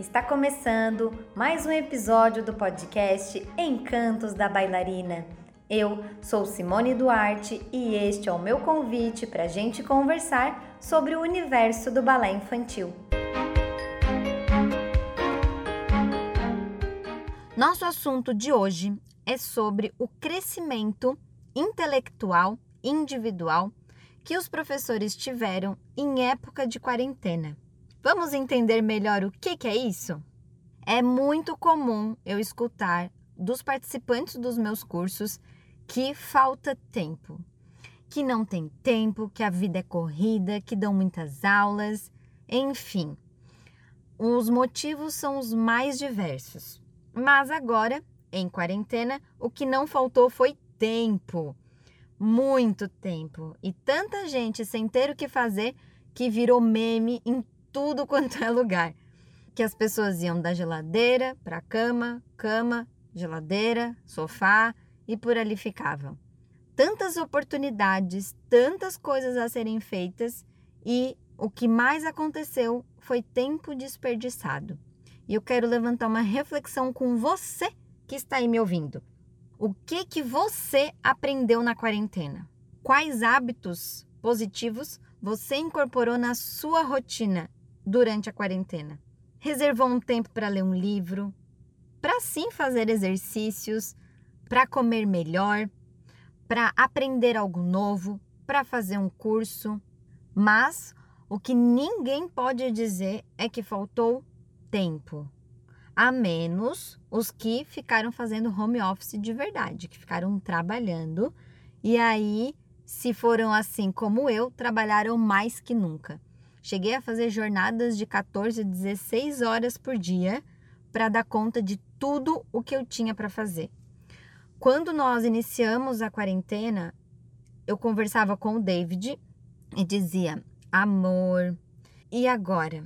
Está começando mais um episódio do podcast Encantos da Bailarina. Eu sou Simone Duarte e este é o meu convite para a gente conversar sobre o universo do balé infantil. Nosso assunto de hoje é sobre o crescimento intelectual individual que os professores tiveram em época de quarentena. Vamos entender melhor o que, que é isso? É muito comum eu escutar dos participantes dos meus cursos que falta tempo, que não tem tempo, que a vida é corrida, que dão muitas aulas, enfim. Os motivos são os mais diversos. Mas agora, em quarentena, o que não faltou foi tempo. Muito tempo. E tanta gente sem ter o que fazer que virou meme em tudo quanto é lugar. Que as pessoas iam da geladeira para cama, cama, geladeira, sofá e por ali ficavam. Tantas oportunidades, tantas coisas a serem feitas e o que mais aconteceu foi tempo desperdiçado. E eu quero levantar uma reflexão com você que está aí me ouvindo. O que que você aprendeu na quarentena? Quais hábitos positivos você incorporou na sua rotina durante a quarentena? Reservou um tempo para ler um livro, para sim fazer exercícios, para comer melhor, para aprender algo novo, para fazer um curso. Mas o que ninguém pode dizer é que faltou tempo. A menos os que ficaram fazendo home office de verdade, que ficaram trabalhando e aí, se foram assim como eu, trabalharam mais que nunca. Cheguei a fazer jornadas de 14, 16 horas por dia para dar conta de tudo o que eu tinha para fazer. Quando nós iniciamos a quarentena, eu conversava com o David e dizia: amor, e agora?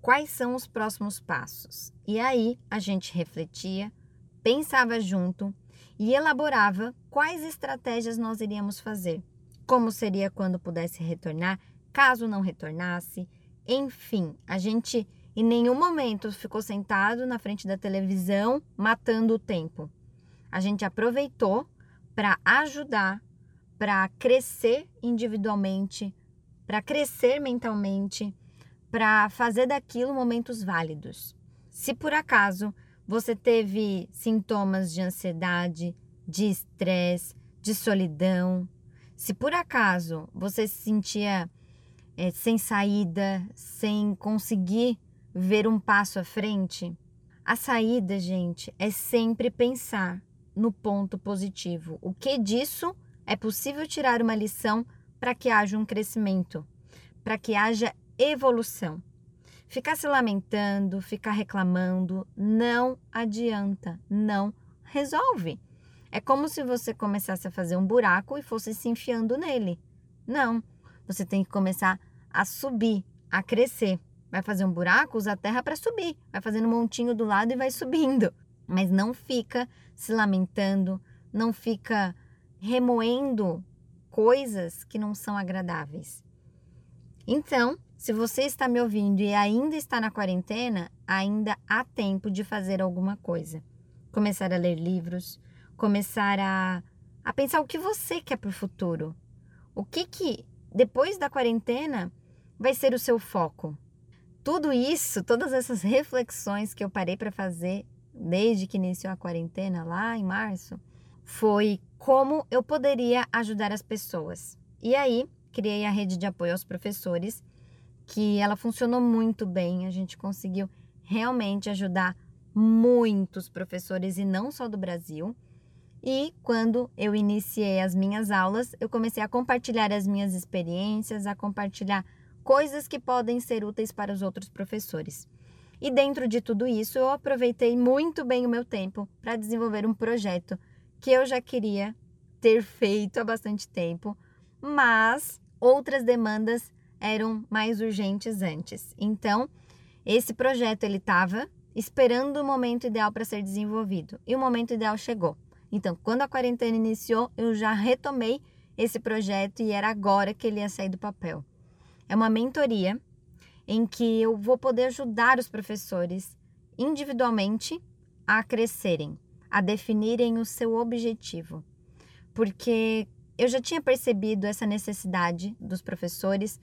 Quais são os próximos passos? E aí a gente refletia, pensava junto e elaborava quais estratégias nós iríamos fazer. Como seria quando pudesse retornar, caso não retornasse. Enfim, a gente em nenhum momento ficou sentado na frente da televisão matando o tempo. A gente aproveitou para ajudar, para crescer individualmente, para crescer mentalmente, para fazer daquilo momentos válidos. Se por acaso você teve sintomas de ansiedade, de estresse, de solidão, se por acaso você se sentia é, sem saída, sem conseguir ver um passo à frente, a saída, gente, é sempre pensar no ponto positivo. O que disso é possível tirar uma lição para que haja um crescimento, para que haja evolução. Ficar se lamentando, ficar reclamando, não adianta, não resolve. É como se você começasse a fazer um buraco e fosse se enfiando nele. Não, você tem que começar a subir, a crescer. Vai fazer um buraco, usa a terra para subir. Vai fazendo um montinho do lado e vai subindo. Mas não fica se lamentando, não fica remoendo coisas que não são agradáveis. Então, se você está me ouvindo e ainda está na quarentena, ainda há tempo de fazer alguma coisa. Começar a ler livros, começar a, a pensar o que você quer para o futuro. O que que depois da quarentena vai ser o seu foco? Tudo isso, todas essas reflexões que eu parei para fazer desde que iniciou a quarentena lá em março, foi como eu poderia ajudar as pessoas. E aí, criei a rede de apoio aos professores, que ela funcionou muito bem, a gente conseguiu realmente ajudar muitos professores e não só do Brasil. E quando eu iniciei as minhas aulas, eu comecei a compartilhar as minhas experiências, a compartilhar coisas que podem ser úteis para os outros professores. E dentro de tudo isso, eu aproveitei muito bem o meu tempo para desenvolver um projeto que eu já queria ter feito há bastante tempo, mas outras demandas eram mais urgentes antes. Então, esse projeto ele estava esperando o momento ideal para ser desenvolvido e o momento ideal chegou. Então, quando a quarentena iniciou, eu já retomei esse projeto e era agora que ele ia sair do papel. É uma mentoria em que eu vou poder ajudar os professores individualmente a crescerem, a definirem o seu objetivo. Porque eu já tinha percebido essa necessidade dos professores,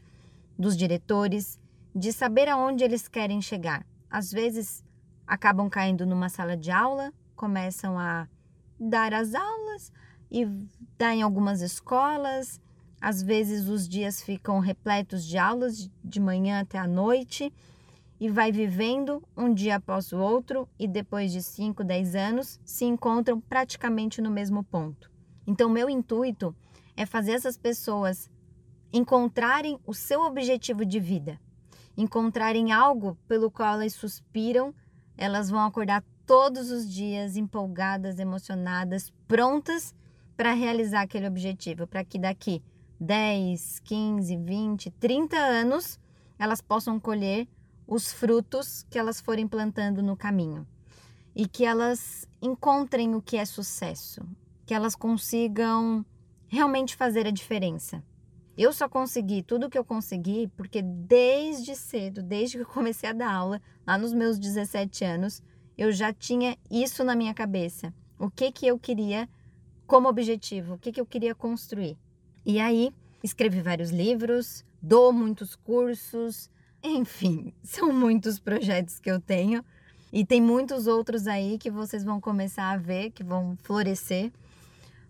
dos diretores, de saber aonde eles querem chegar. Às vezes acabam caindo numa sala de aula, começam a dar as aulas e dar em algumas escolas. Às vezes os dias ficam repletos de aulas de manhã até a noite e vai vivendo um dia após o outro e depois de 5, 10 anos se encontram praticamente no mesmo ponto. Então, meu intuito é fazer essas pessoas encontrarem o seu objetivo de vida, encontrarem algo pelo qual elas suspiram, elas vão acordar todos os dias empolgadas, emocionadas, prontas para realizar aquele objetivo, para que daqui 10, 15, 20, 30 anos elas possam colher os frutos que elas forem plantando no caminho e que elas encontrem o que é sucesso, que elas consigam realmente fazer a diferença. Eu só consegui tudo o que eu consegui porque desde cedo, desde que eu comecei a dar aula, lá nos meus 17 anos, eu já tinha isso na minha cabeça. O que que eu queria como objetivo, o que que eu queria construir. E aí, escrevi vários livros, dou muitos cursos, enfim, são muitos projetos que eu tenho e tem muitos outros aí que vocês vão começar a ver, que vão florescer.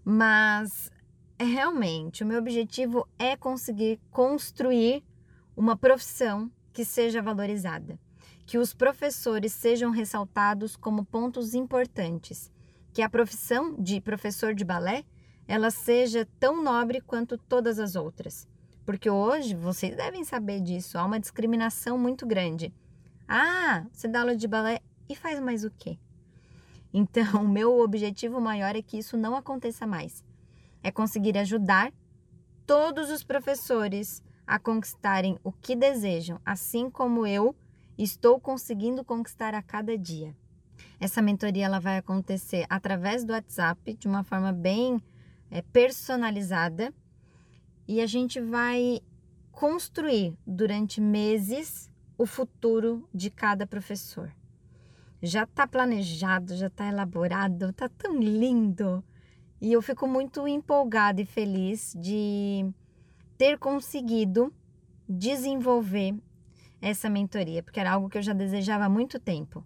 Mas realmente, o meu objetivo é conseguir construir uma profissão que seja valorizada, que os professores sejam ressaltados como pontos importantes, que a profissão de professor de balé ela seja tão nobre quanto todas as outras. Porque hoje, vocês devem saber disso, há uma discriminação muito grande. Ah, você dá aula de balé e faz mais o quê? Então, o meu objetivo maior é que isso não aconteça mais é conseguir ajudar todos os professores a conquistarem o que desejam, assim como eu estou conseguindo conquistar a cada dia. Essa mentoria ela vai acontecer através do WhatsApp de uma forma bem é, personalizada e a gente vai construir durante meses o futuro de cada professor. Já está planejado, já está elaborado, está tão lindo. E eu fico muito empolgada e feliz de ter conseguido desenvolver essa mentoria, porque era algo que eu já desejava há muito tempo.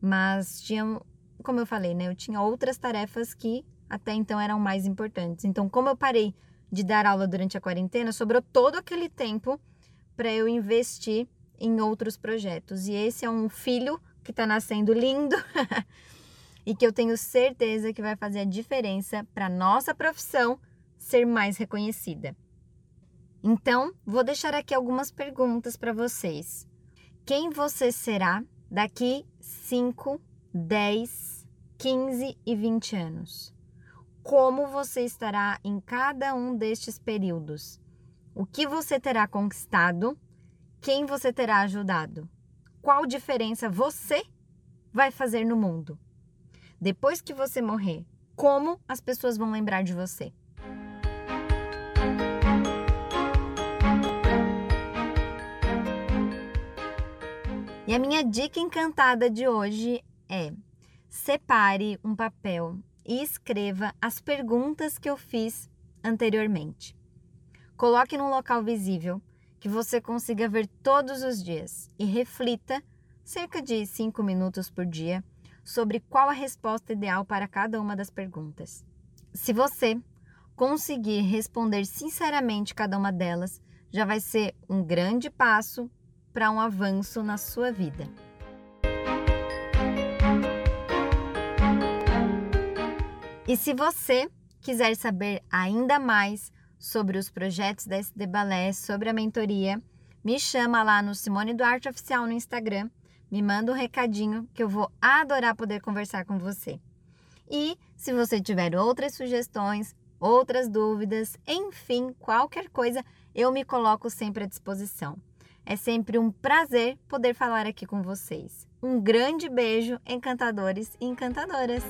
Mas tinha, como eu falei, né, eu tinha outras tarefas que até então eram mais importantes. Então, como eu parei de dar aula durante a quarentena, sobrou todo aquele tempo para eu investir em outros projetos. E esse é um filho que está nascendo lindo. e que eu tenho certeza que vai fazer a diferença para nossa profissão ser mais reconhecida. Então, vou deixar aqui algumas perguntas para vocês. Quem você será daqui 5, 10, 15 e 20 anos? Como você estará em cada um destes períodos? O que você terá conquistado? Quem você terá ajudado? Qual diferença você vai fazer no mundo? depois que você morrer, como as pessoas vão lembrar de você? E a minha dica encantada de hoje é: separe um papel e escreva as perguntas que eu fiz anteriormente. Coloque num local visível que você consiga ver todos os dias e reflita cerca de 5 minutos por dia sobre qual a resposta ideal para cada uma das perguntas. Se você conseguir responder sinceramente cada uma delas, já vai ser um grande passo para um avanço na sua vida. E se você quiser saber ainda mais sobre os projetos da SD Balé, sobre a mentoria, me chama lá no Simone Duarte Oficial no Instagram me manda um recadinho que eu vou adorar poder conversar com você. E se você tiver outras sugestões, outras dúvidas, enfim, qualquer coisa, eu me coloco sempre à disposição. É sempre um prazer poder falar aqui com vocês. Um grande beijo, encantadores e encantadoras!